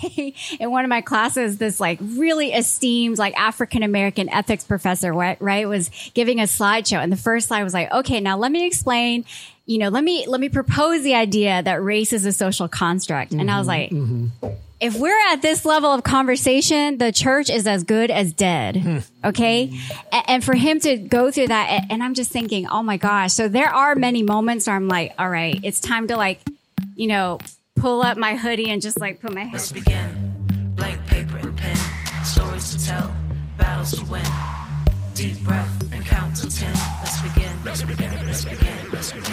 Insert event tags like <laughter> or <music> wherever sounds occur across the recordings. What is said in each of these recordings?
day <laughs> in one of my classes, this like really esteemed like African American ethics professor, right, right, was giving a slideshow, and the first slide was like, okay, now let me explain. You know, let me let me propose the idea that race is a social construct, and I was mm-hmm, like. Mm-hmm. If we're at this level of conversation, the church is as good as dead. Hmm. Okay. A- And for him to go through that, and I'm just thinking, oh my gosh. So there are many moments where I'm like, all right, it's time to like, you know, pull up my hoodie and just like put my head. Let's begin. Blank paper and pen. Stories to tell. Battles to win. Deep breath and count to ten. Let's begin. Let's begin. Let's begin. Let's begin.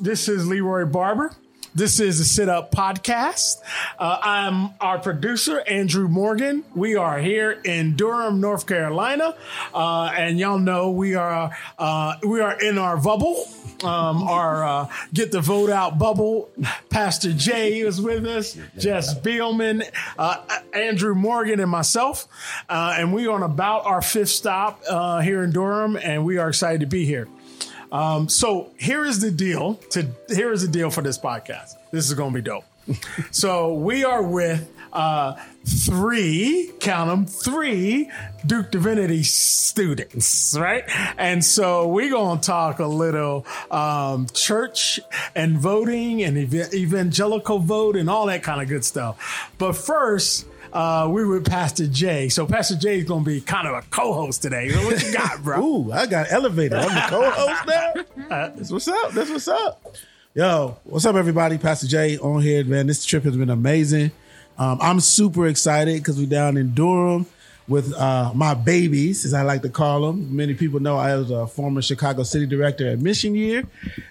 This is Leroy Barber. This is the Sit Up Podcast. Uh, I'm our producer, Andrew Morgan. We are here in Durham, North Carolina, uh, and y'all know we are uh, we are in our bubble, um, our uh, get the vote out bubble. Pastor Jay is with us, Jess Bielman, uh, Andrew Morgan, and myself, uh, and we are on about our fifth stop here in Durham, and we are excited to be here. Um, so here is the deal. To here is the deal for this podcast. This is going to be dope. <laughs> so we are with uh, three, count them, three Duke Divinity students, right? And so we're going to talk a little um, church and voting and ev- evangelical vote and all that kind of good stuff. But first. Uh, we with Pastor Jay. So Pastor Jay is going to be kind of a co-host today. What you got, bro? <laughs> Ooh, I got elevated. I'm the co-host now. <laughs> That's what's up. That's what's up. Yo, what's up, everybody? Pastor Jay on here, man. This trip has been amazing. Um, I'm super excited because we're down in Durham with uh, my babies, as I like to call them. Many people know I was a former Chicago City Director at Mission Year,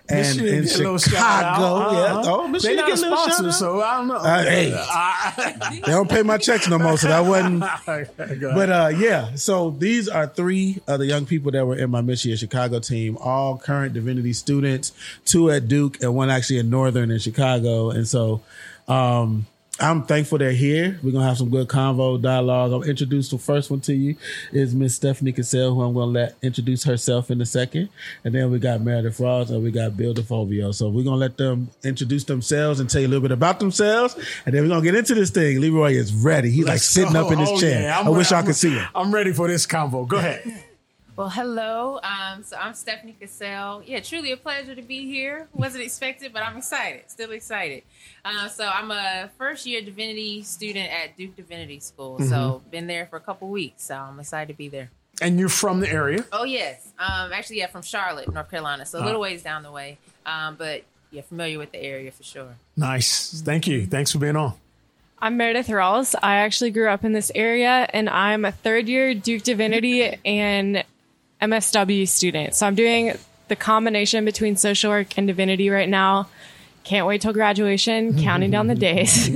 and Mission Year get a little shout out. Chicago, yeah. Uh-huh. Oh, They not get a a little sponsor, so I don't know. Uh, hey. I- <laughs> They don't pay my checks no more, so that wasn't. <laughs> But uh, yeah, so these are three of the young people that were in my Mission Year Chicago team, all current divinity students, two at Duke and one actually in Northern in Chicago. And so um, I'm thankful they're here. We're gonna have some good convo dialogue. I'll introduce the first one to you is Miss Stephanie Cassell, who I'm gonna let introduce herself in a second. And then we got Meredith Ross and we got Bill DeFovio. So we're gonna let them introduce themselves and tell you a little bit about themselves. And then we're gonna get into this thing. Leroy is ready. He's like Let's sitting go. up in his Oh, chair. yeah. I'm wish re- I I'm- could see him. I'm ready for this convo. Go ahead. Well, hello. Um, so I'm Stephanie Cassell. Yeah, truly a pleasure to be here. Wasn't expected, but I'm excited. Still excited. Uh, so I'm a first year divinity student at Duke Divinity School. So been there for a couple weeks. So I'm excited to be there. And you're from the area. Oh yes. Um, actually, yeah, from Charlotte, North Carolina. So a little ways down the way. Um, but yeah, familiar with the area for sure. Nice. Thank you. Thanks for being on. I'm Meredith Rawls. I actually grew up in this area and I'm a third year Duke Divinity <laughs> and MSW student. So I'm doing the combination between social work and divinity right now. Can't wait till graduation, <laughs> counting down the days.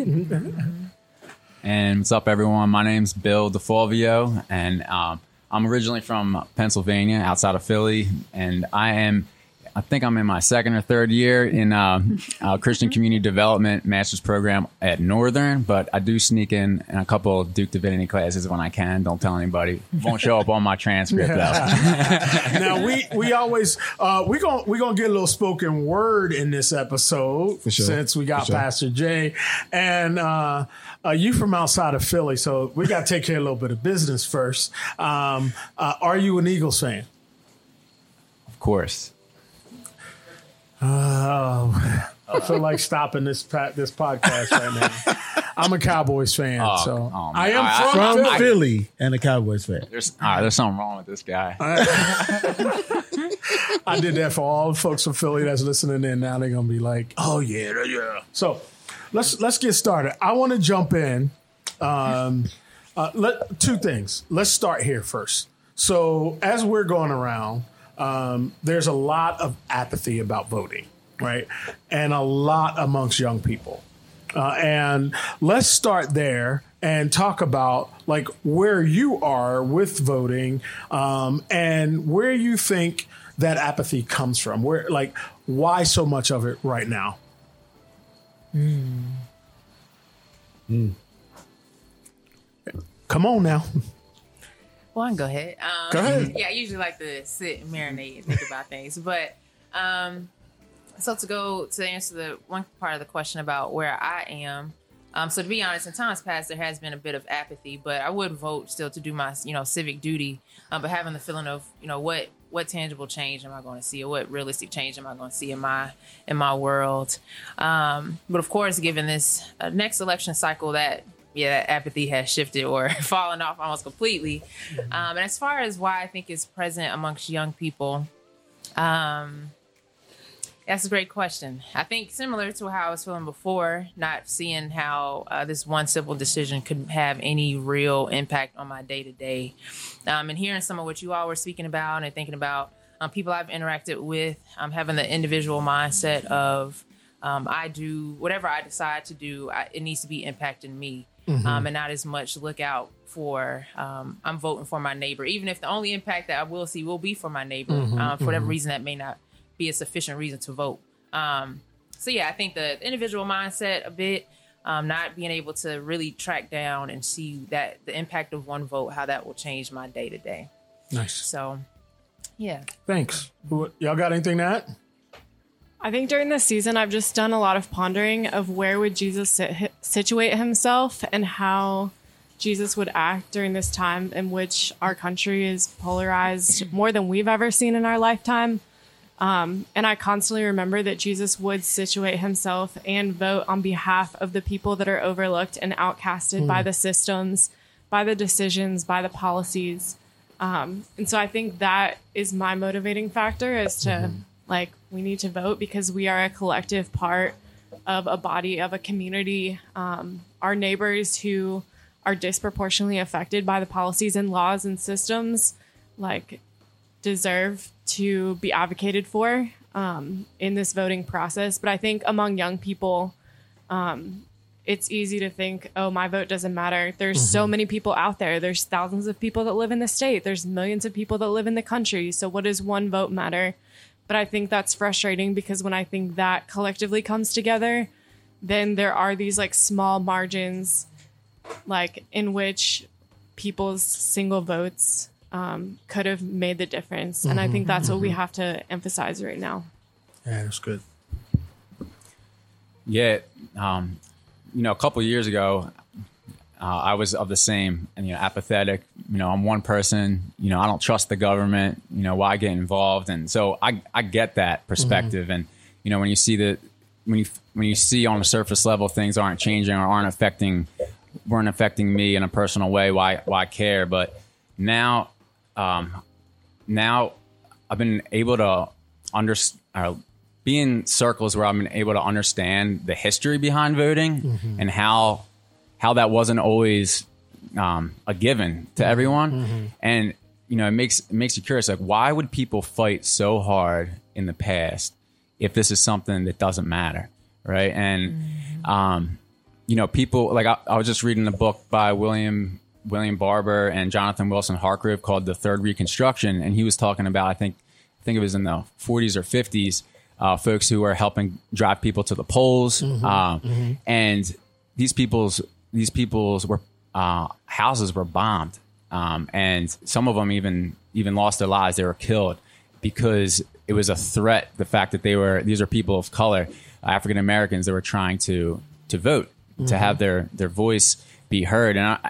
And what's up, everyone? My name's Bill DeFolvio, and um, I'm originally from Pennsylvania, outside of Philly, and I am. I think I'm in my second or third year in uh, uh, Christian <laughs> Community Development Master's Program at Northern, but I do sneak in, in a couple of Duke Divinity classes when I can. Don't tell anybody. Won't show up on my transcript though. <laughs> now we <laughs> we always uh we going we going to get a little spoken word in this episode sure. since we got For sure. Pastor Jay and uh, uh you from outside of Philly so we got to take care of a little bit of business first. Um uh, are you an Eagles fan? Of course. Oh, <laughs> I feel like stopping this this podcast right now. I'm a Cowboys fan, Oh, so oh. I am I- from, From Philly. Philly and a Cowboys fan. There's all right, there's something wrong with this guy. <laughs> I did that for all the folks from Philly that's listening in. Now they're gonna be like, "Oh yeah, yeah." So let's let's get started. I want to jump in. Um, uh, let two things. Let's start here first. So as we're going around, um, there's a lot of apathy about voting, right, and a lot amongst young people. Uh, and let's start there and talk about like where you are with voting um, and where you think that apathy comes from. Where like why so much of it right now? Come on now. <laughs> Well, I can go ahead. Um, Go ahead. <laughs> Yeah, I usually like to sit and marinate and think about things. But um, so to go to answer the one part of the question about where I am. Um, so to be honest, in times past there has been a bit of apathy, but I would vote still to do my you know civic duty. Um, but having the feeling of you know what what tangible change am I going to see, or what realistic change am I going to see in my in my world? Um, but of course, given this uh, next election cycle, that yeah, that apathy has shifted or <laughs> fallen off almost completely. Um, and as far as why I think it's present amongst young people, um, that's a great question. I think similar to how I was feeling before, not seeing how uh, this one simple decision could have any real impact on my day to day. And hearing some of what you all were speaking about and thinking about um, people I've interacted with, um, having the individual mindset of um, I do whatever I decide to do, I, it needs to be impacting me. Um, and not as much look out for um, I'm voting for my neighbor, even if the only impact that I will see will be for my neighbor. um, for whatever reason, that may not be a sufficient reason to vote. Um, so yeah, I think the individual mindset a bit, um, not being able to really track down and see that the impact of one vote, how that will change my day to day. Nice. So yeah, Thanks. Y'all got anything to add? I think during this season, I've just done a lot of pondering of where would Jesus sit, situate himself and how Jesus would act during this time in which our country is polarized more than we've ever seen in our lifetime. Um, and I constantly remember that Jesus would situate himself and vote on behalf of the people that are overlooked and outcasted by the systems, by the decisions, by the policies. Um, and so I think that is my motivating factor is to like, we need to vote because we are a collective part of a body, of a community. Um, our neighbors who are disproportionately affected by the policies and laws and systems, like, deserve to be advocated for um, in this voting process. But I think among young people, um, it's easy to think, oh, my vote doesn't matter. There's so many people out there. There's thousands of people that live in the state. There's millions of people that live in the country. So what does one vote matter? But I think that's frustrating because when I think that collectively comes together, then there are these like small margins, like in which people's single votes um, could have made the difference. And I think that's what we have to emphasize right now. Yeah, that's good. Yeah, um, you know, a couple of years ago, uh, I was of the same, and you know, apathetic. You know, I'm one person. You know, I don't trust the government. You know, why get involved? And so I, I get that perspective. And you know, when you see the, when you when you see on the surface level things aren't changing or aren't affecting, weren't affecting me in a personal way, why why care? But now, um, now I've been able to understand. Uh, be in circles where I've been able to understand the history behind voting and how how that wasn't always um, a given to everyone. And you know, it makes it makes you curious. Like, why would people fight so hard in the past if this is something that doesn't matter, right? And um, you know, people like I, I was just reading a book by William William Barber and Jonathan Wilson Hartgrove called The Third Reconstruction, and he was talking about I think I think it was in the 40s or 50s, uh, folks who were helping drive people to the polls, um, and these people's these people's were uh, houses were bombed, um, and some of them even even lost their lives. They were killed because it was a threat. The fact that they were these are people of color, African Americans, that were trying to to vote to have their their voice be heard, and I,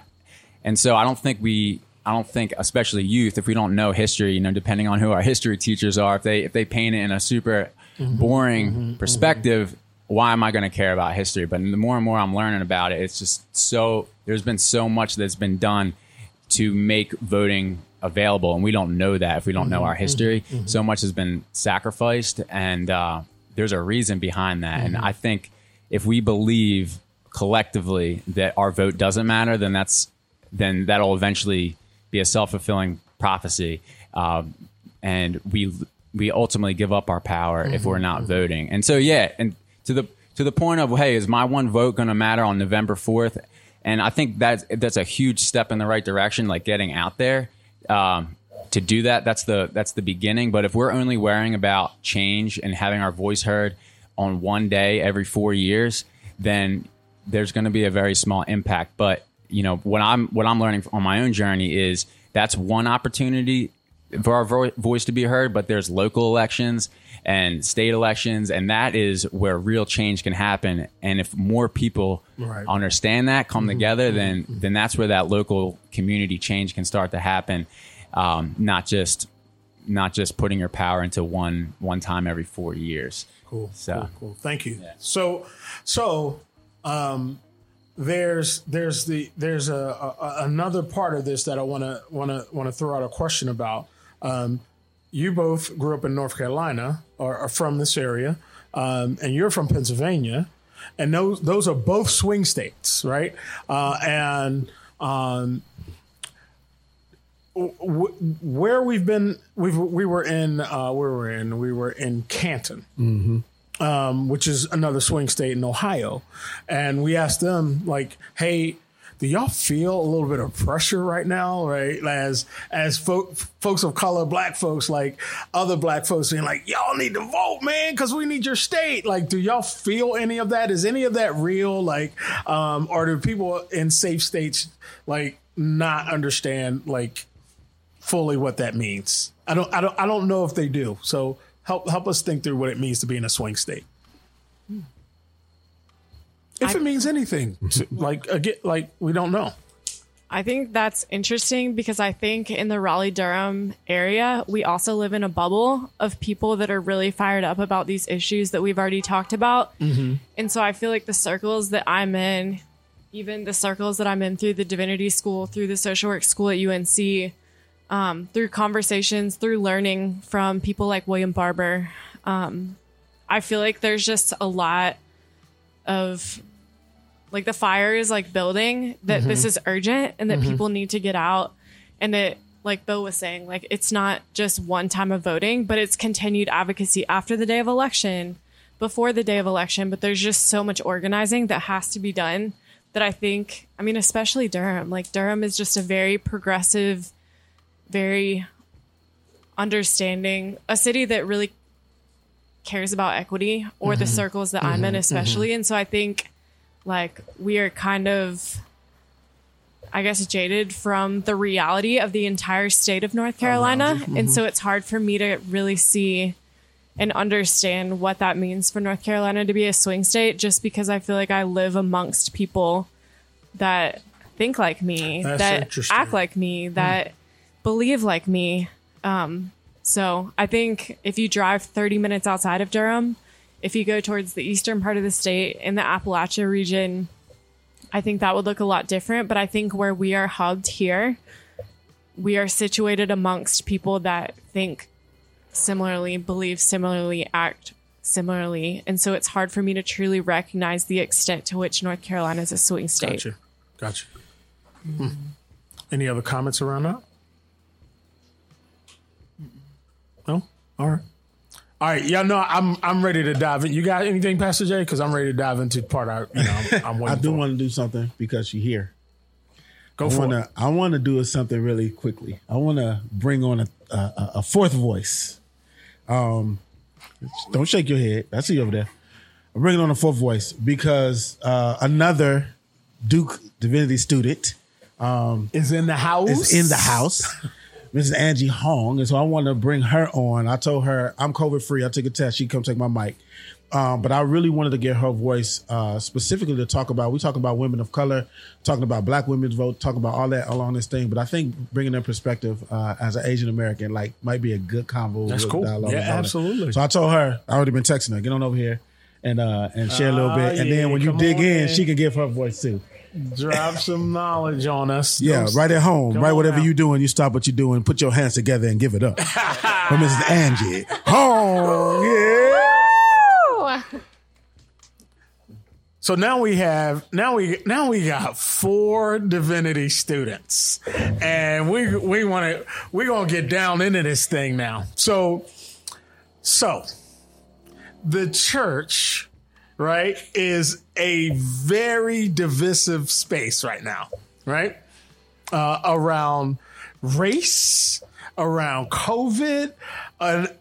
and so I don't think we I don't think especially youth if we don't know history, you know, depending on who our history teachers are, if they if they paint it in a super boring perspective, why am I going to care about history? But the more and more I'm learning about it, it's just so there's been so much that's been done to make voting available, and we don't know that if we don't know mm-hmm. our mm-hmm. history. Mm-hmm. So much has been sacrificed, and uh, there's a reason behind that. And I think if we believe collectively that our vote doesn't matter, then that's then that'll eventually be a self fulfilling prophecy, um, and we we ultimately give up our power if we're not voting. And so, yeah, and to the to the point of hey, is my one vote going to matter on November fourth? And I think that's that's a huge step in the right direction, like getting out there. Um, to do that, that's the that's the beginning. But if we're only worrying about change and having our voice heard on one day every four years, then there's going to be a very small impact. But you know what I'm what I'm learning on my own journey is that's one opportunity for our vo- voice to be heard. But there's local elections and state elections, and that is where real change can happen. And if more people Right. understand that, come together, then then that's where that local community change can start to happen. Um, not just not just putting your power into one one time every four years. Cool. So- cool, cool. Thank you. So, so um, there's there's the there's a, a another part of this that I want to want to want to throw out a question about. Um, you both grew up in North Carolina or are from this area, um, and you're from Pennsylvania, and those those are both swing states, right? Uh, and um, w- where we've been, we've we were in uh, where we're in, we were in Canton, um, which is another swing state in Ohio, and we asked them like, hey. Do y'all feel a little bit of pressure right now, right? As as fo- folks of color, black folks, like other black folks, saying like, y'all need to vote, man, because we need your state. Like, do y'all feel any of that? Is any of that real? Like, um, or do people in safe states like not understand like fully what that means. I don't I don't I don't know if they do. So help help us think through what it means to be in a swing state. If it means anything, <laughs> like again, like we don't know. I think that's interesting because I think in the Raleigh Durham area, we also live in a bubble of people that are really fired up about these issues that we've already talked about. And so I feel like the circles that I'm in, even the circles that I'm in through the divinity school, through the social work school at UNC, um, through conversations, through learning from people like William Barber, um, I feel like there's just a lot of like the fire is like building that this mm-hmm. is urgent and that mm-hmm. people need to get out. And that like bill was saying like it's not just one time of voting but it's continued advocacy after the day of election before the day of election. But there's just so much organizing that has to be done that i think i mean especially durham. Like durham is just a very progressive very understanding a city that really cares about equity or the mm-hmm. circles that i'm in especially. And so i think like we are kind of i guess jaded from the reality of the entire state of north carolina. and so it's hard for me to really see and understand what that means for north carolina to be a swing state just because i feel like i live amongst people that think like me That's that act like me that believe like me. Um, so i think if you drive 30 minutes outside of durham if you go towards the eastern part of the state in the Appalachia region, I think that would look a lot different. But I think where we are hubbed here, we are situated amongst people that think similarly, believe similarly, act similarly. And so it's hard for me to truly recognize the extent to which North Carolina is a swing state. Gotcha. Gotcha. Hmm. Any other comments around that? No? All right. All right, y'all know I'm I'm ready to dive in. You got anything, Pastor Jay? Because I'm ready to dive into part I you know I'm, <laughs> I'm I do want to do something because you're here. Go I for want it. I want to do something really quickly. I want to bring on a, a a fourth voice. Um, don't shake your head. I see you over there. I'm bringing on a fourth voice because uh, another Duke Divinity student Is in the house. is in the house. <laughs> Mrs. Angie Hong, and so I want to bring her on. I told her I'm COVID free. I took a test. She come take my mic, um, but I really wanted to get her voice uh, specifically to talk about. We talk about women of color, talking about Black women's vote, talking about all that along this thing. But I think bringing their perspective uh, as an Asian American, like, might be a good convo. That's cool. dialogue Yeah, it. absolutely. So I told her I already been texting her. Get on over here and uh, and share a little bit, and yeah, then when you dig in, in. she can give her voice too. Drop some knowledge on us. Yeah, Don't- right at home, right whatever now. you're doing, you stop what you're doing, put your hands together and give it up. For Mrs. <laughs> Angie. Hong, yeah. So now we have now we now we got four divinity students, and we we want to we're gonna get down into this thing now. So so the church, right, is a very divisive space right now, right? Uh, around race, around COVID,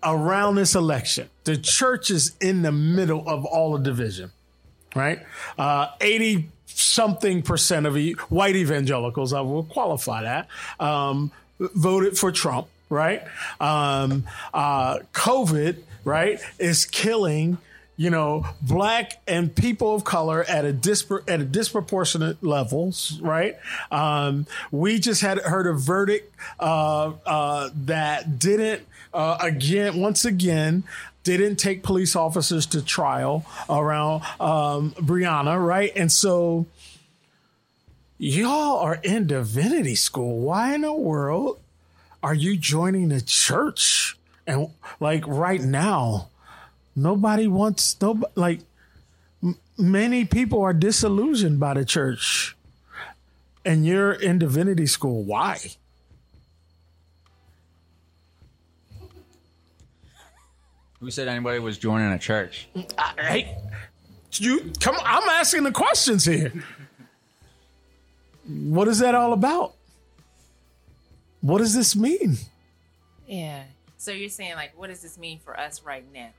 around this election. The church is in the middle of all the division right? Uh, 80 something percent of e- white evangelicals, I will qualify that, um, voted for Trump, right? Um, uh, COVID, right, is killing you know, black and people of color at a dispar- at a disproportionate levels, right? Um, we just had heard a verdict uh, uh, that didn't uh, again, once again, didn't take police officers to trial around um, Breonna, right? And so y'all are in divinity school. Why in the world are you joining the church? And like right now, nobody wants no like m- many people are disillusioned by the church. And you're in divinity school. Why? Who said anybody was joining a church? Hey, you come. I'm asking the questions here. What is that all about? What does this mean? Yeah. So you're saying like, what does this mean for us right now?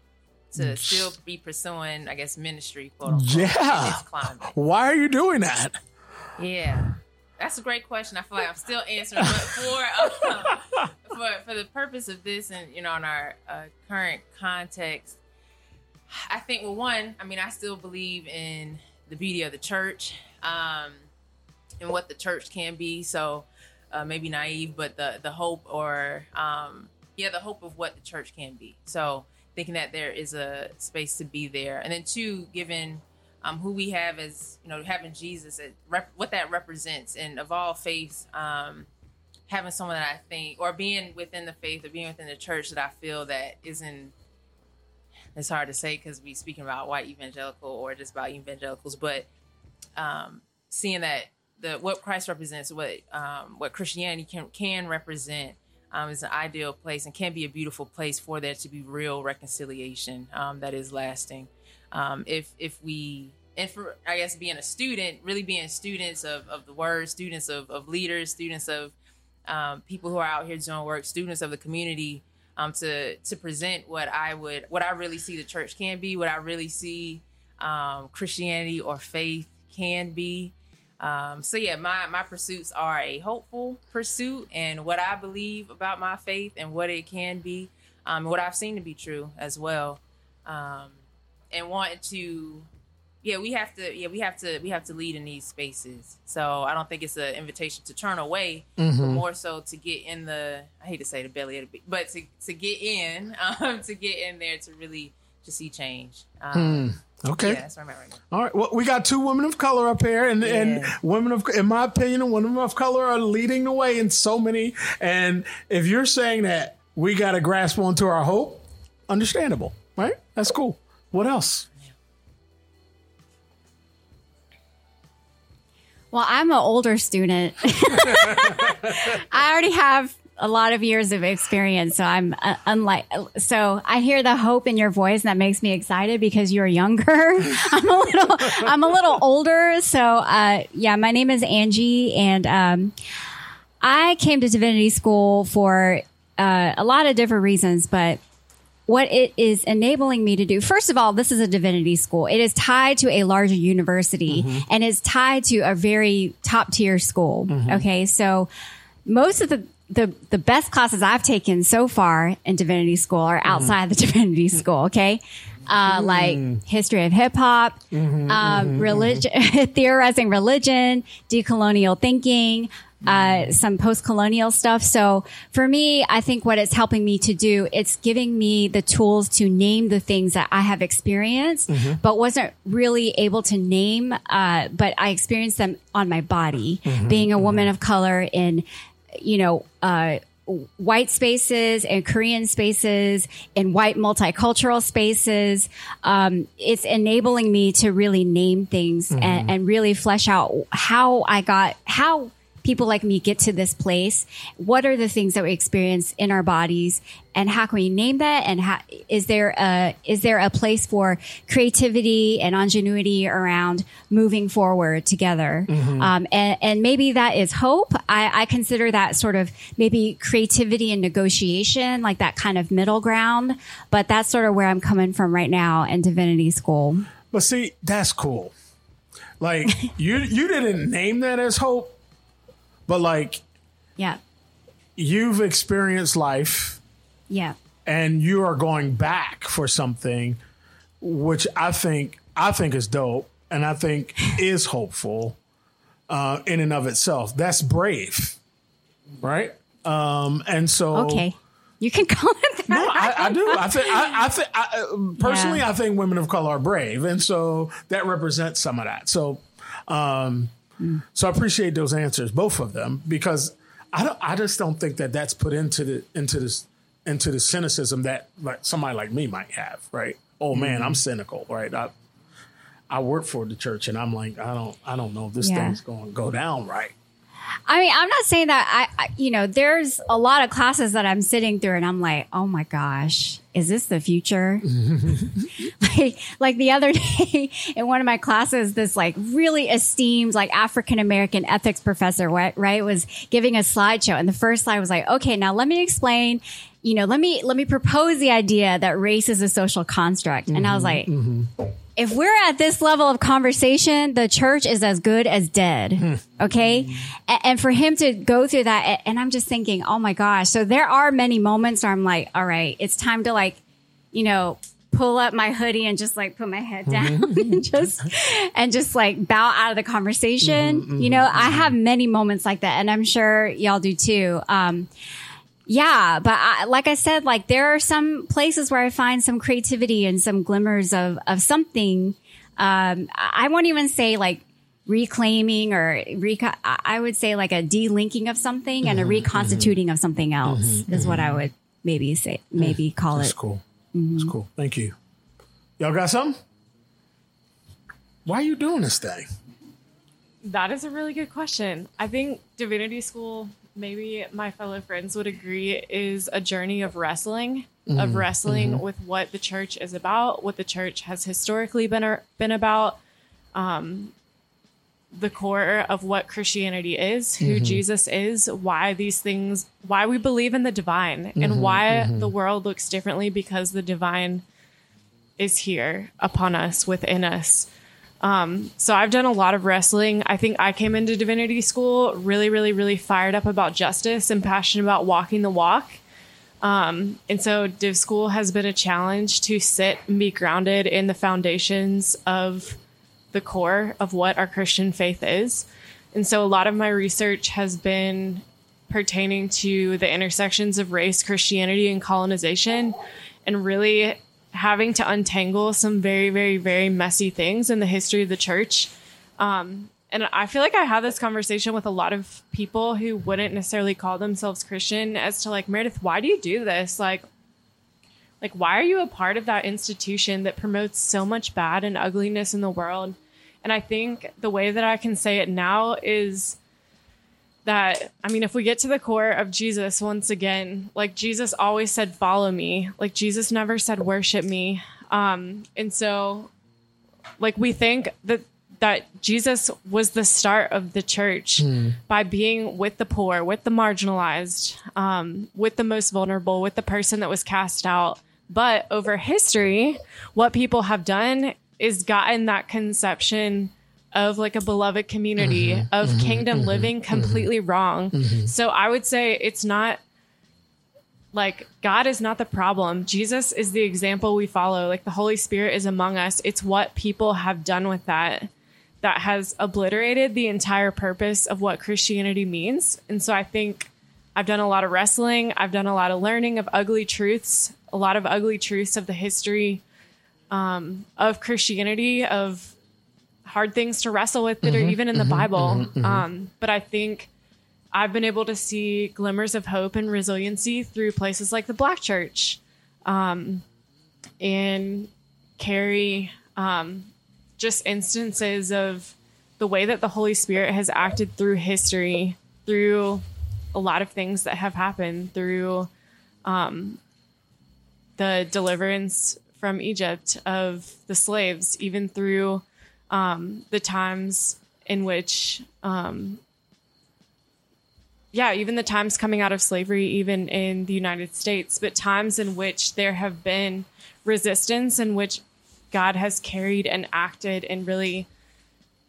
To still be pursuing, I guess, ministry, quote unquote, Yeah. Why are you doing that? Yeah, that's a great question. I feel like I'm still answering, but for uh, <laughs> for for the purpose of this, and you know, in our uh, current context, I think well, one, I mean, I still believe in the beauty of the church, um, and what the church can be. So uh, maybe naive, but the the hope or um, yeah, the hope of what the church can be. So thinking that there is a space to be there, and then two, given um, who we have as you know having Jesus, rep- what that represents, and of all faiths, um, having someone that I think, or being within the faith, or being within the church that I feel that isn't. It's hard to say because we're speaking about white evangelical or just about evangelicals, but um, seeing that the what Christ represents, what um, what Christianity can can represent, um, is an ideal place and can be a beautiful place for there to be real reconciliation um, that is lasting. Um, if if we and for I guess being a student, really being students of, of the word, students of, of leaders, students of um, people who are out here doing work, students of the community, um, to to present what I would what I really see the church can be, what I really see um, Christianity or faith can be. Um, so yeah, my my pursuits are a hopeful pursuit, and what I believe about my faith and what it can be, um, what I've seen to be true as well, um, and want to, yeah, we have to, yeah, we have to, we have to lead in these spaces. So I don't think it's an invitation to turn away, but more so to get in the, I hate to say the belly of the, beast, but to to get in, <laughs> um, to get in there to really to see change. Um, Okay. Yeah, that's where I'm at right now. All right. Well, we got two women of color up here, and, and women of, in my opinion, women of color are leading the way in so many. And if you're saying that we got to grasp onto our hope, understandable, right? That's cool. What else? Well, I'm an older student. <laughs> I already have a lot of years of experience, so I'm uh, unlike. So I hear the hope in your voice, and that makes me excited because you're younger. <laughs> I'm a little, I'm a little older. So uh, yeah, my name is Angie, and um, I came to divinity school for uh, a lot of different reasons, but what it is enabling me to do. First of all, this is a divinity school. It is tied to a larger university and is tied to a very top tier school. Okay. So most of the, the, the best classes I've taken so far in divinity school are outside the <laughs> divinity school. Okay. Uh, like history of hip hop, um, religion, <laughs> theorizing religion, decolonial thinking, uh, some post-colonial stuff. So for me, I think what it's helping me to do, it's giving me the tools to name the things that I have experienced, but wasn't really able to name. Uh, but I experienced them on my body, being a woman of color in, you know, uh, white spaces and Korean spaces and white multicultural spaces. Um, it's enabling me to really name things and, and really flesh out how I got, how people like me get to this place. What are the things that we experience in our bodies and how can we name that? And how, is there a, is there a place for creativity and ingenuity around moving forward together? Um, and, and maybe that is hope. I, I consider that sort of maybe creativity and negotiation, like that kind of middle ground. But that's sort of where I'm coming from right now in divinity school. But see, that's cool. Like <laughs> you you didn't name that as hope, but like Yeah. you've experienced life Yeah. and you are going back for something which I think I think is dope and I think is hopeful uh, in and of itself. That's brave, right? Um, and so Okay. You can call it that. No, I, I do. I think. I, I think. I, uh, personally, Yeah. I think women of color are brave, and so that represents some of that. So, um, so I appreciate those answers, both of them, because I don't. I just don't think that that's put into the into this into the cynicism that like somebody like me might have. Right? Oh man, I'm mm-hmm. cynical. Right? I I work for the church, and I'm like, I don't. I don't know if this Yeah. thing's going to go down right. I mean, I'm not saying that I, I, you know, there's a lot of classes that I'm sitting through and I'm like, oh my gosh, is this the future? <laughs> like, like the other <laughs> day in one of my classes, this like really esteemed, like African American ethics professor, right, right, was giving a slideshow. And the first slide was like, okay, now let me explain, you know, let me, let me propose the idea that race is a social construct. And I was mm-hmm. like, mm-hmm. If we're at this level of conversation, the church is as good as dead. Hmm. Okay. A- And, for him to go through that, and I'm just thinking, oh my gosh. So there are many moments where I'm like, all right, it's time to like, you know, pull up my hoodie and just like put my head mm-hmm. down <laughs> and just, and just like bow out of the conversation. Mm-hmm, you know, I mm-hmm, have many moments like that and I'm sure y'all do too. Um, yeah, but I, like I said, like there are some places where I find some creativity and some glimmers of of something. Um, I I won't even say like reclaiming or reco- I I would say like a delinking of something and a mm-hmm, mm-hmm. reconstituting of something else mm-hmm, is what I would maybe say, maybe call That's it. cool. That's cool. Thank you. Y'all got something? Why are you doing this thing? That is a really good question. I think divinity school, maybe my fellow friends would agree, is a journey of wrestling, of mm-hmm. wrestling mm-hmm. with what the church is about, what the church has historically been been about, um, the core of what Christianity is, who mm-hmm. Jesus is, why these things, why we believe in the divine, and why the world looks differently because the divine is here upon us, within us. So I've done a lot of wrestling. I think I came into divinity school really, really, really fired up about justice and passionate about walking the walk. Um, and so Div School has been a challenge to sit and be grounded in the foundations of the core of what our Christian faith is. And so a lot of my research has been pertaining to the intersections of race, Christianity, and colonization, and really having to untangle some very, very, very messy things in the history of the church. Um, and I feel like I have this conversation with a lot of people who wouldn't necessarily call themselves Christian as to like, Meredith, why do you do this? Like, like why are you a part of that institution that promotes so much bad and ugliness in the world? And I think the way that I can say it now is that I mean, if we get to the core of Jesus once again, like Jesus always said, "Follow me." Like Jesus never said, "Worship me." Um, and so, like we think that that Jesus was the start of the church by being with the poor, with the marginalized, um, with the most vulnerable, with the person that was cast out. But over history, what people have done is gotten that conception of like a beloved community mm-hmm. of mm-hmm. kingdom mm-hmm. living completely wrong. So I would say it's not like God is not the problem. Jesus is the example we follow. Like the Holy Spirit is among us. It's what people have done with that that has obliterated the entire purpose of what Christianity means. And so I think I've done a lot of wrestling. I've done a lot of learning of ugly truths, a lot of ugly truths of the history um, of Christianity, of hard things to wrestle with that are even in the Bible. Um, but I think I've been able to see glimmers of hope and resiliency through places like the Black Church um, and carry um, just instances of the way that the Holy Spirit has acted through history, through a lot of things that have happened, through um, the deliverance from Egypt of the slaves, even through um, the times in which, um, yeah, even the times coming out of slavery, even in the United States, but times in which there have been resistance, in which God has carried and acted and really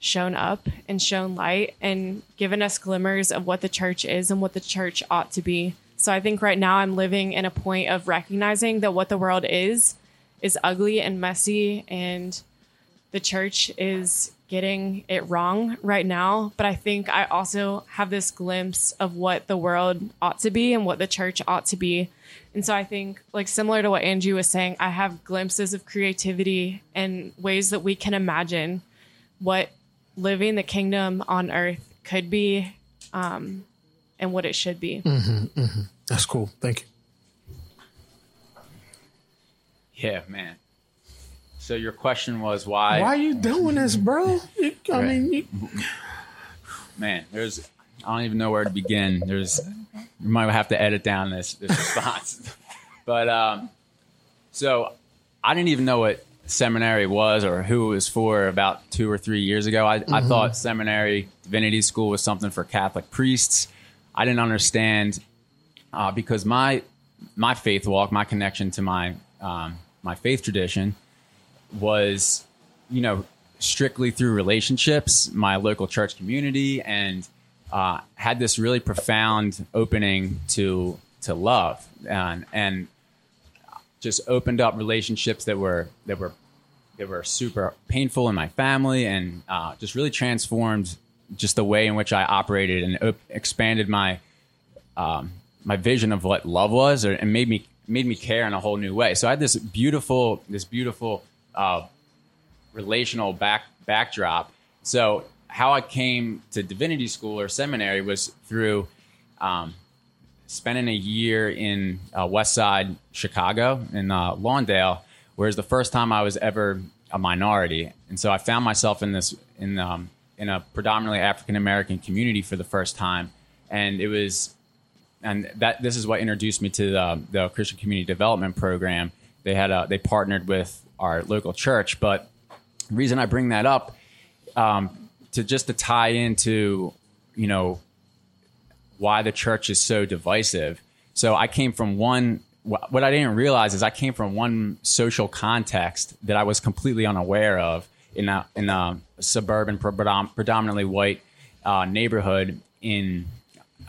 shown up and shown light and given us glimmers of what the church is and what the church ought to be. So I think right now I'm living in a point of recognizing that what the world is is ugly and messy and the church is getting it wrong right now. But I think I also have this glimpse of what the world ought to be and what the church ought to be. And so I think, like, similar to what Angie was saying, I have glimpses of creativity and ways that we can imagine what living the kingdom on earth could be um, and what it should be. That's cool. Thank you. Yeah, man. So your question was why? Why are you doing this, bro? You- I Right. mean, you, Man, there's I don't even know where to begin. There's you might have to edit down this this response. <laughs> but um, so I didn't even know what seminary was or who it was for about two or three years ago. I, I thought seminary divinity school was something for Catholic priests. I didn't understand uh, because my my faith walk, my connection to my um, my faith tradition was, you know, strictly through relationships, my local church community, and uh, had this really profound opening to to love, and and just opened up relationships that were that were that were super painful in my family, and uh, just really transformed just the way in which I operated and op- expanded my um, my vision of what love was, or, and made me made me care in a whole new way. So I had this beautiful this beautiful uh, relational back backdrop. So how I came to divinity school or seminary was through um, spending a year in uh, West Side Chicago in uh, Lawndale, where it's the first time I was ever a minority, and so I found myself in this in um, in a predominantly African American community for the first time, and it was and that this is what introduced me to the, the Christian Community Development Program. They had a, they partnered with our local church, but the reason I bring that up um, to just to tie into you know why the church is so divisive. So I came from one. What I didn't realize is I came from one social context that I was completely unaware of in a in a suburban, predominantly white uh, neighborhood in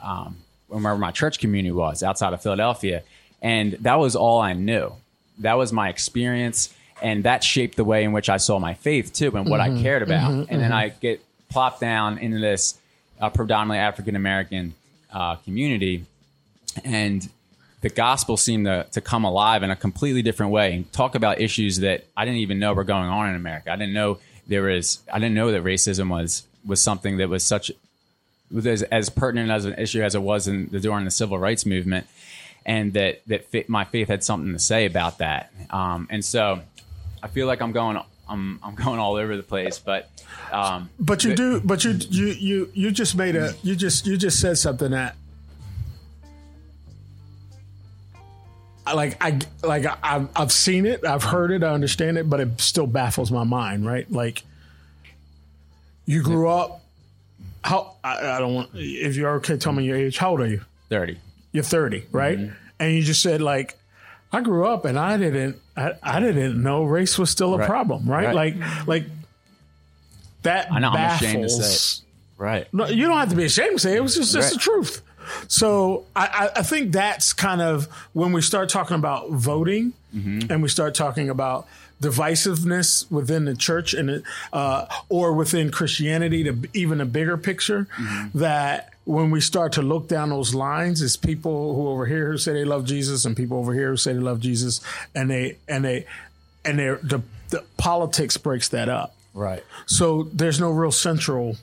um, where my church community was outside of Philadelphia, and that was all I knew. That was my experience, and that shaped the way in which I saw my faith too, and what I cared about. and then I get plopped down into this uh, predominantly African American uh, community, and the gospel seemed to, to come alive in a completely different way and talk about issues that I didn't even know were going on in America. I didn't know there was. I didn't know that racism was was something that was such was as, as pertinent as an issue as it was in the, during the civil rights movement, and that that fit, my faith had something to say about that. Um, and so, I feel like I'm going I'm I'm going all over the place, but um, but you but- do. But you you you you just made a. You just you just said something that. I- Like I like I- I've I've seen it, I've heard it, I understand it, but it still baffles my mind. Right? Like you grew up. How I, I don't want. If you're okay, tell me your age. How old are you? thirty. You're 30, right? Mm-hmm. And you just said like, I grew up and I didn't, I, I didn't know race was still a Right. problem, right? Right. Like, like that I know, I'm baffles. ashamed to say it. Right. No, you don't have to be ashamed to say it. It was just, just Right. the truth. So I, I, I think that's kind of when we start talking about voting Mm-hmm. and we start talking about divisiveness within the church and uh, or within Christianity to even a bigger picture Mm-hmm. that when we start to look down those lines is people who over here who say they love Jesus and people over here who say they love Jesus and they and they and they the, the politics breaks that up. Right. So there's no real central.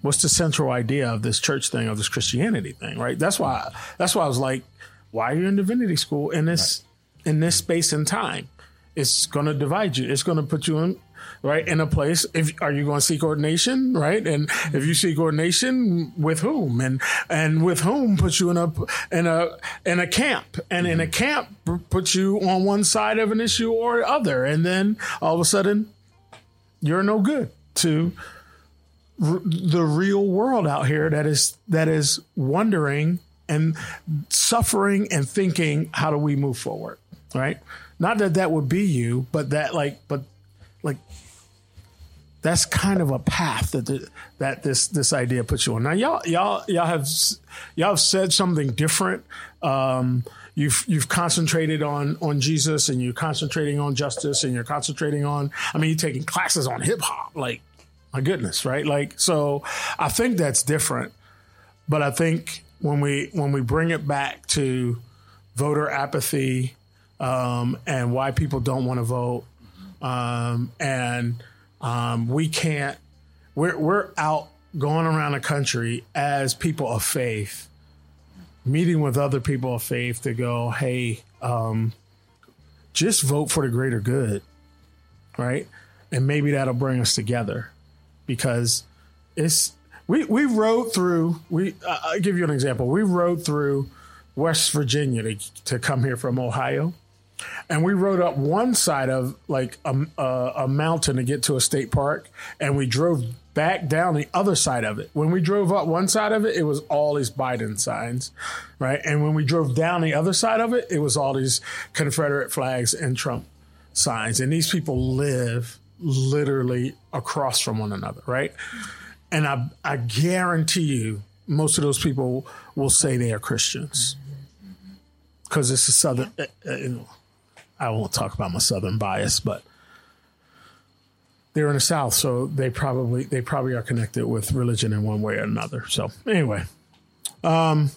What's the central idea of this church thing, of this Christianity thing, right? That's why. That's why I was like, why are you in divinity school in this in this space and time? It's going to divide you. It's going to put you in right in a place. If are you going to seek ordination, right? And if you seek ordination, with whom and and with whom puts you in a in a in a camp, and in a camp puts you on one side of an issue or other, and then all of a sudden you're no good to r- the real world out here that is that is wondering and suffering and thinking how do we move forward right not that that would be you, but that like, but that's kind of a path that the, that this this idea puts you on. Now, y'all y'all y'all have y'all have said something different. Um, you've you've concentrated on on Jesus, and you're concentrating on justice, and you're concentrating on. I mean, you're taking classes on hip hop. Like, my goodness, right? Like, so I think that's different. But I think when we when we bring it back to voter apathy um, and why people don't want to vote, um, and um, we can't. We're we're out going around the country as people of faith, meeting with other people of faith to go, hey, um, just vote for the greater good, right? And maybe that'll bring us together, because it's we we rode through. We I'll give you an example. We rode through West Virginia to to come here from Ohio and we rode up one side of like a, a, a mountain to get to a state park and we drove back down the other side of it. When we drove up one side of it it was all these biden signs right? And when we drove down the other side of it it was all these confederate flags and trump signs. And these people live literally across from one another right? And i i guarantee you most of those people will say they are christians. Because it's a southern uh, uh, know, I won't talk about my southern bias, but they're in the South, so they probably they probably are connected with religion in one way or another. So anyway, um,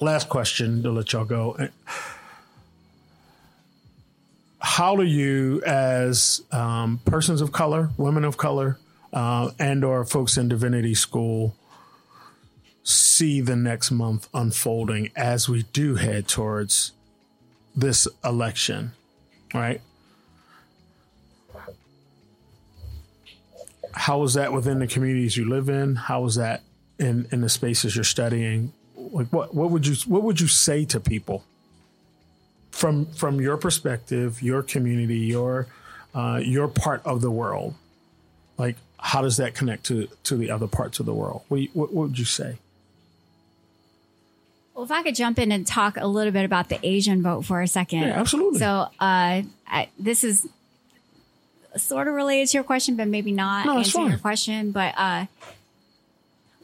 last question to let y'all go. How do you, as um, persons of color, women of color, uh, and or folks in divinity school, see the next month unfolding as we do head towards this election, right? How is that within the communities you live in? How is that in in the spaces you're studying? Like what what would you what would you say to people from from your perspective, your community, your uh, your part of the world? Like how does that connect to to the other parts of the world? What, what, what would you say? Well, if I could jump in and talk a little bit about the Asian vote for a second. Yeah, absolutely. So, uh, I, this is sort of related to your question, but maybe not No, answering fine. your question. But uh,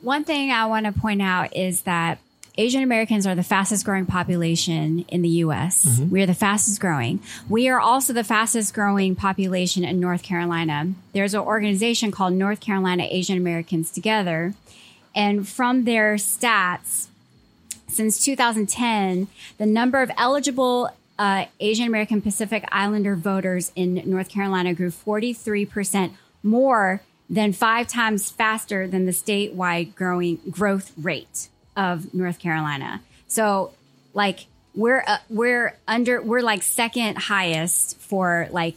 one thing I want to point out is that Asian Americans are the fastest growing population in the U.S. Mm-hmm. We are the fastest growing. We are also the fastest growing population in North Carolina. There's an organization called North Carolina Asian Americans Together. And from their stats, since 2010, the number of eligible uh, Asian American Pacific Islander voters in North Carolina grew 43% more than five times faster than the statewide growing growth rate of North Carolina. So, like we're uh, we're under we're like second highest for like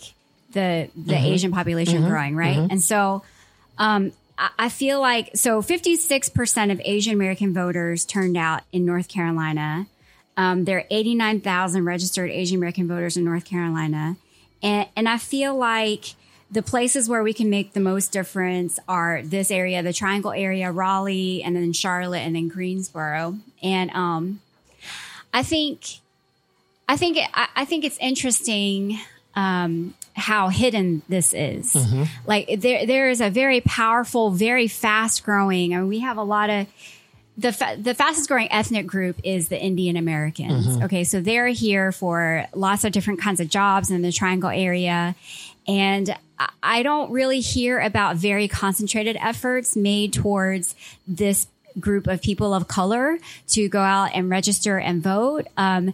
the the Asian population growing, right? And so um, I feel like so 56% of Asian American voters turned out in North Carolina. Um, there are 89,000 registered Asian American voters in North Carolina. And, and I feel like the places where we can make the most difference are this area, the Triangle area, Raleigh, and then Charlotte, and then Greensboro. And um, I think, I think, it, I, I think it's interesting um, how hidden this is. Like there, there is a very powerful, very fast growing. I mean, we have a lot of the fa- the fastest growing ethnic group is the Indian Americans. Okay, so they're here for lots of different kinds of jobs in the Triangle area, and I- don't really hear about very concentrated efforts made towards this group of people of color to go out and register and vote. Um,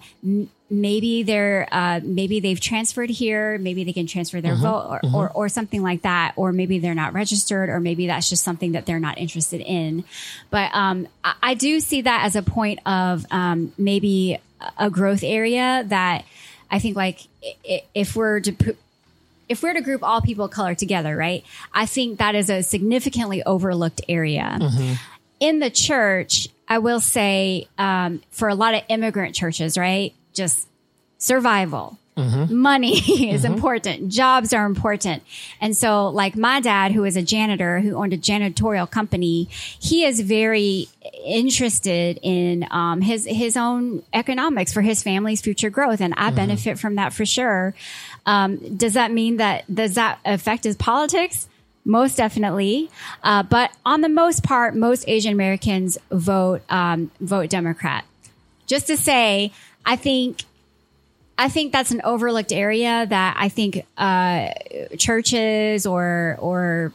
maybe they're uh, maybe they've transferred here. Maybe they can transfer their vote or, or or something like that. Or maybe they're not registered, or maybe that's just something that they're not interested in. But um, I, I do see that as a point of um, maybe a growth area that I think like if we're to put if we're to group all people of color together, right? I think that is a significantly overlooked area. In the church, I will say um, for a lot of immigrant churches, right? Just survival. Money <laughs> is important. Jobs are important. And so, like my dad, who is a janitor who owned a janitorial company, he is very interested in um, his his own economics for his family's future growth, and I benefit from that for sure. Um, does that mean that does that affect his politics? Most definitely, uh, but on the most part, most Asian Americans vote um, vote Democrat. Just to say, I think I think that's an overlooked area that I think uh, churches or or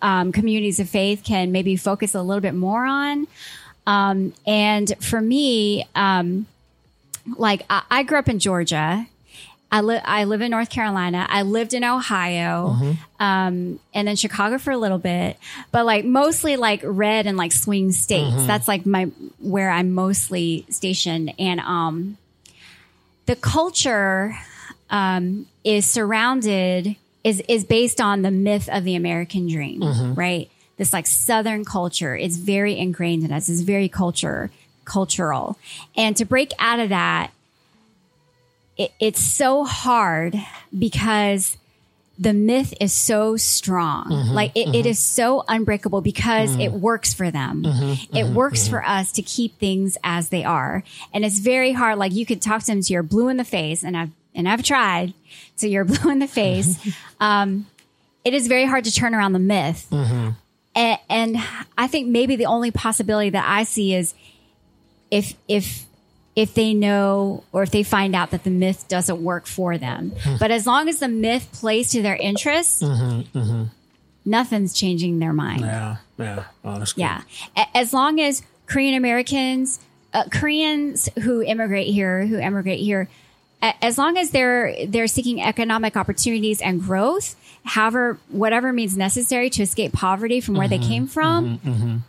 um, communities of faith can maybe focus a little bit more on. Um, and for me, um, like I, I grew up in Georgia. I live I live in North Carolina. I lived in Ohio, um, and then Chicago for a little bit. But like mostly like red and like swing states. That's like my where I'm mostly stationed. And um, the culture um, is surrounded is is based on the myth of the American dream, right? This like Southern culture is very ingrained in us. It's very culture cultural, and to break out of that, it, it's so hard because the myth is so strong. Mm-hmm, like it, it mm-hmm. is so unbreakable because mm-hmm. it works for them. it works for us to keep things as they are. And it's very hard. Like you could talk to them to you're blue in the face and I've, and I've tried to you're <laughs> blue in the face. um, it is very hard to turn around the myth. And, and I think maybe the only possibility that I see is if, if, if they know or if they find out that the myth doesn't work for them. Hmm. But as long as the myth plays to their interests, mm-hmm, mm-hmm. nothing's changing their mind. Yeah, yeah. Good. Yeah. As long as Korean Americans, uh, Koreans who immigrate here, who immigrate here, as long as they're they're seeking economic opportunities and growth, however, whatever means necessary to escape poverty from where they mm-hmm, came from,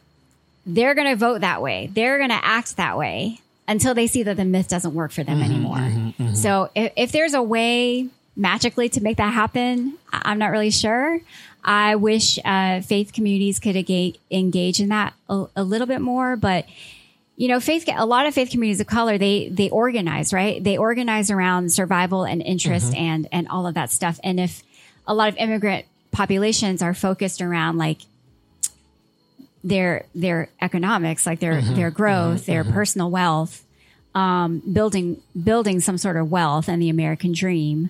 they're going to vote that way. They're going to act that way until they see that the myth doesn't work for them mm-hmm, anymore. Mm-hmm, mm-hmm. So if, if there's a way magically to make that happen, I'm not really sure. I wish uh, faith communities could engage, engage in that a, a little bit more, but you know, faith, a lot of faith communities of color, they, they organize, right? They organize around survival and interest and, and all of that stuff. And if a lot of immigrant populations are focused around like their, their economics, like their, their growth, their personal wealth, um, building, building some sort of wealth and the American dream,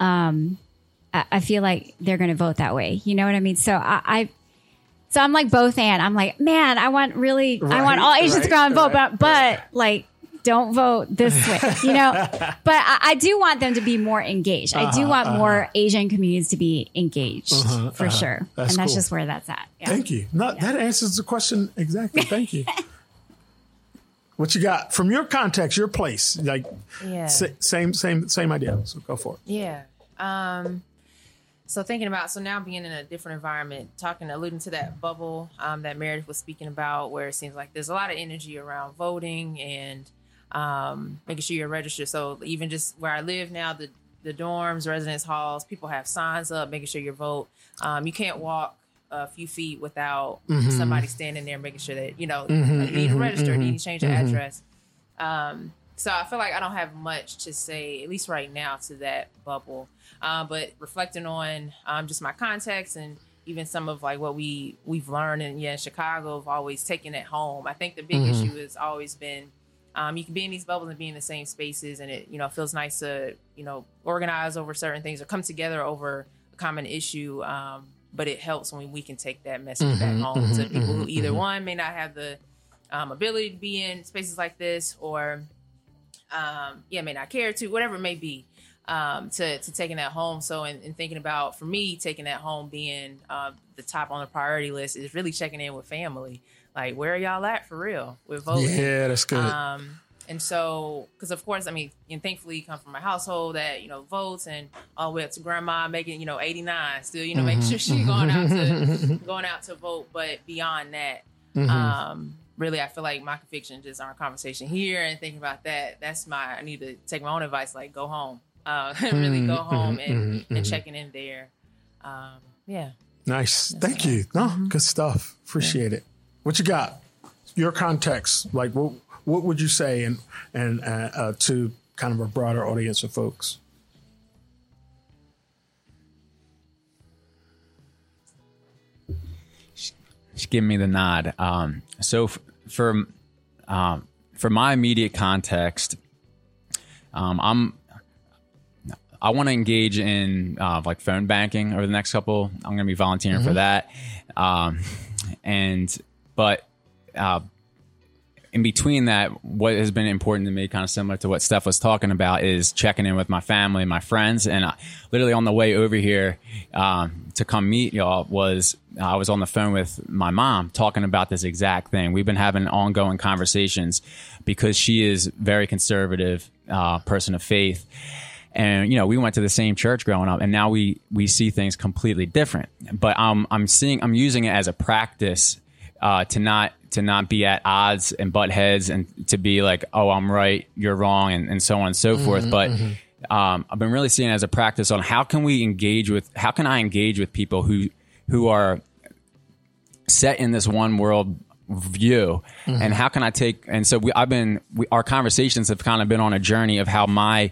um, I, I feel like they're going to vote that way. You know what I mean? So I, I so I'm like both and. I'm like, man, I want really, I want all Asians to go and vote, but, but like, don't vote this way, you know. <laughs> but I, I do want them to be more engaged. I do want more Asian communities to be engaged for sure, That's and that's cool. just where that's at. Yeah. Thank you. No, That answers the question exactly. Thank you. <laughs> what you got from your context, your place? Like, Yeah. sa- same, same, same idea. So go for it. Yeah. Um, so thinking about so now being in a different environment, talking, alluding to that bubble um, that Meredith was speaking about, where it seems like there's a lot of energy around voting and um, making sure you're registered. So even just where I live now, the the dorms, residence halls, people have signs up, making sure you vote. Um, you can't walk a few feet without somebody standing there making sure that you know you need to register, you need to change your address. Um, so I feel like I don't have much to say, at least right now, to that bubble. Uh, but reflecting on um, just my context and even some of like what we we've learned in yeah in Chicago of always taking it home. I think the big issue has always been um, you can be in these bubbles and be in the same spaces, and it you know feels nice to you know organize over certain things or come together over a common issue. Um, but it helps when we can take that message back home to people who either one may not have the um, ability to be in spaces like this, or um, yeah, may not care to, whatever it may be, um, to, to taking that home. So, in, in thinking about, for me, taking that home being uh, the top on the priority list is really checking in with family. Like, where are y'all at for real with voting? Yeah, that's good. Um, and so, because of course, I mean, and thankfully, you come from a household that you know votes, and all the way up to grandma making you know eighty nine, still you know making sure she going out to <laughs> going out to vote. But beyond that, um, really, I feel like my conviction just our conversation here and thinking about that. That's my I need to take my own advice, like go home, uh, <laughs> really go home and and checking in there. Um, yeah. nice. Thank you. No, good stuff. Appreciate it. What you got? Your context, like what what would you say, and and uh, uh, to kind of a broader audience of folks? Just give me the nod. Um, so f- for um, for my immediate context, um, I'm I want to engage in uh, like phone banking over the next couple. I'm going to be volunteering mm-hmm. for that, um, and but uh, in between that, what has been important to me, kind of similar to what Steph was talking about, is checking in with my family, and my friends, and I, literally on the way over here um, to come meet y'all was I was on the phone with my mom talking about this exact thing. We've been having ongoing conversations because she is very conservative uh, person of faith. And you know, we went to the same church growing up, and now we we see things completely different. But I'm I'm seeing I'm using it as a practice uh, to not to not be at odds and butt heads and to be like, oh, I'm right, you're wrong, and, and so on and so forth. But um, I've been really seeing it as a practice on how can we engage with how can I engage with people who who are set in this one world view and how can i take and so we, i've been we, our conversations have kind of been on a journey of how my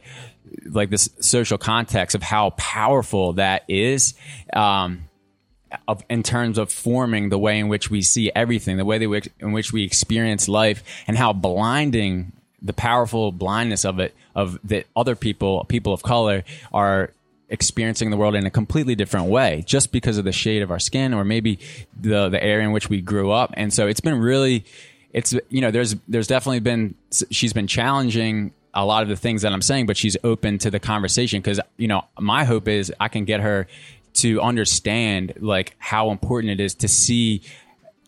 like this social context of how powerful that is. Um of, in terms of forming the way in which we see everything the way that we, in which we experience life and how blinding the powerful blindness of it of that other people people of color are experiencing the world in a completely different way just because of the shade of our skin or maybe the the area in which we grew up. And so it's been really it's you know there's there's definitely been she's been challenging a lot of the things that I'm saying but she's open to the conversation cuz you know my hope is I can get her to understand like how important it is to see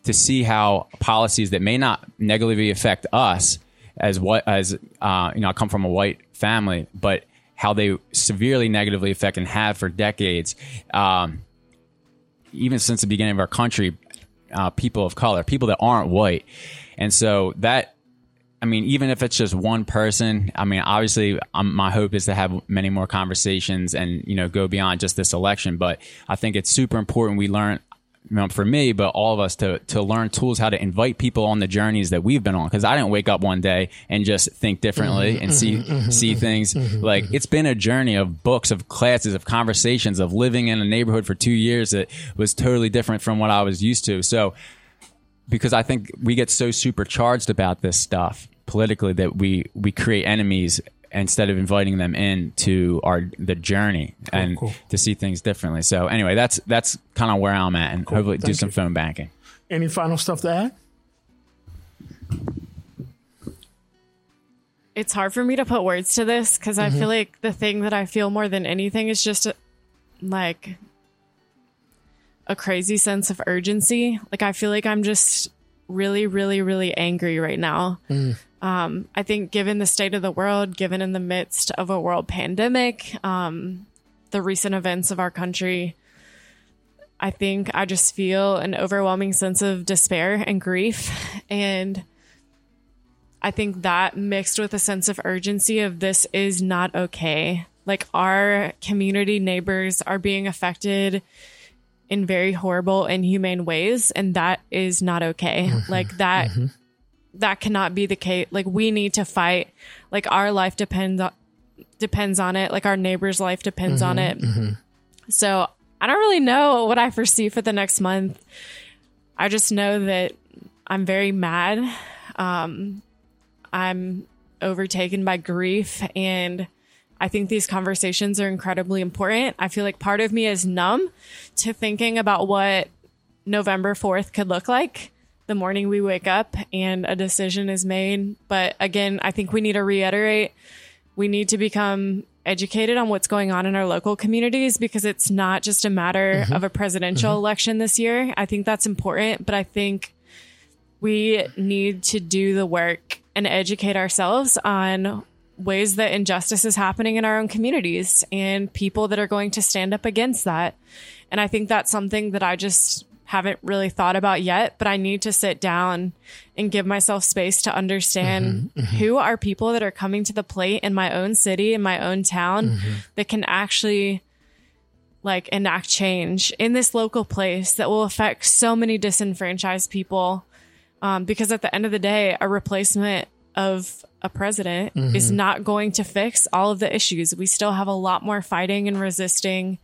to see how policies that may not negatively affect us as what as uh, you know I come from a white family but how they severely negatively affect and have for decades, um, even since the beginning of our country, uh, people of color, people that aren't white. And so that, I mean, even if it's just one person, I mean, obviously, um, my hope is to have many more conversations and, you know, go beyond just this election. But I think it's super important we learn you know, for me, but all of us to to learn tools how to invite people on the journeys that we've been on. Because I didn't wake up one day and just think differently mm-hmm. and see mm-hmm. Mm-hmm. see things. Like it's been a journey of books, of classes, of conversations, of living in a neighborhood for two years that was totally different from what I was used to. So, because I think we get so supercharged about this stuff politically that we we create enemies instead of inviting them in to our the journey and cool. to see things differently. So anyway, that's that's kind of where I'm at, and hopefully do some you. phone banking. Any final stuff to add? it's hard for me to put words to this because I mm-hmm. feel like the thing that I feel more than anything is just a, like a crazy sense of urgency. Like I feel like I'm just really, really, really angry right now. Mm. Um, I think given the state of the world, given in the midst of a world pandemic, um, the recent events of our country, I think I just feel an overwhelming sense of despair and grief. <laughs> And I think that mixed with a sense of urgency of this is not okay. Like our community neighbors are being affected in very horrible, inhumane ways, and that is not okay. Like that, that cannot be the case. Like we need to fight. Like our life depends on depends on it. Like our neighbor's life depends on it. So I don't really know what I foresee for the next month. I just know that I'm very mad. Um, I'm overtaken by grief and I think these conversations are incredibly important. I feel like part of me is numb to thinking about what November 4th could look like the morning we wake up and a decision is made. But again, I think we need to reiterate we need to become educated on what's going on in our local communities because it's not just a matter mm-hmm. of a presidential mm-hmm. election this year. I think that's important, but I think we need to do the work and educate ourselves on ways that injustice is happening in our own communities and people that are going to stand up against that. And I think that's something that I just haven't really thought about yet, but I need to sit down and give myself space to understand who are people that are coming to the plate in my own city, in my own town that can actually like enact change in this local place that will affect so many disenfranchised people. Um, because at the end of the day, a replacement of a president is not going to fix all of the issues. We still have a lot more fighting and resisting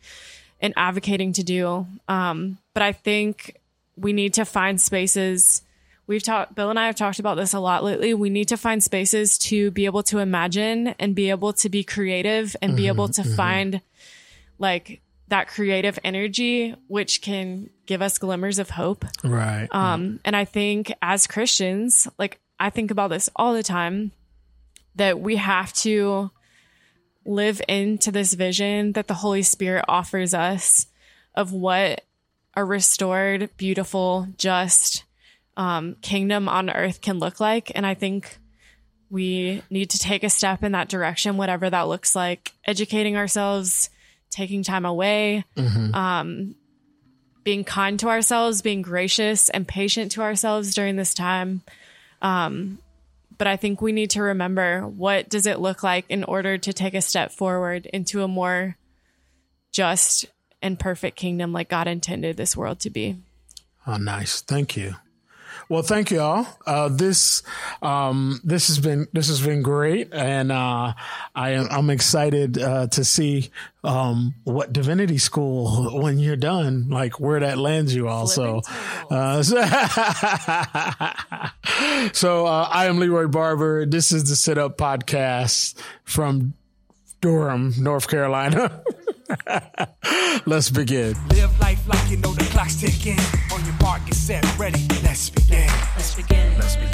and advocating to do. Um, but I think we need to find spaces. We've talked, Bill and I have talked about this a lot lately. We need to find spaces to be able to imagine and be able to be creative and be able to find like that creative energy, which can give us glimmers of hope. Right. Um, and I think as Christians, like I think about this all the time, that we have to live into this vision that the Holy Spirit offers us of what a restored, beautiful, just um, kingdom on earth can look like. And I think we need to take a step in that direction, whatever that looks like, educating ourselves, taking time away, um, being kind to ourselves, being gracious and patient to ourselves during this time. Um, but I think we need to remember what does it look like in order to take a step forward into a more just and perfect kingdom like God intended this world to be. Oh, nice. Thank you. Well, thank you all. Uh, this um, this has been this has been great, and uh, I am I'm excited uh, to see um, what divinity school when you're done, like where that lands you. Also, uh, so, <laughs> so uh, I am Leroy Barber. This is the Sit Up Podcast from Durham, North Carolina. <laughs> <laughs> Let's begin. Live life like you know the clock's ticking. On your mark, get set, ready. Let's begin. Let's begin. Let's begin.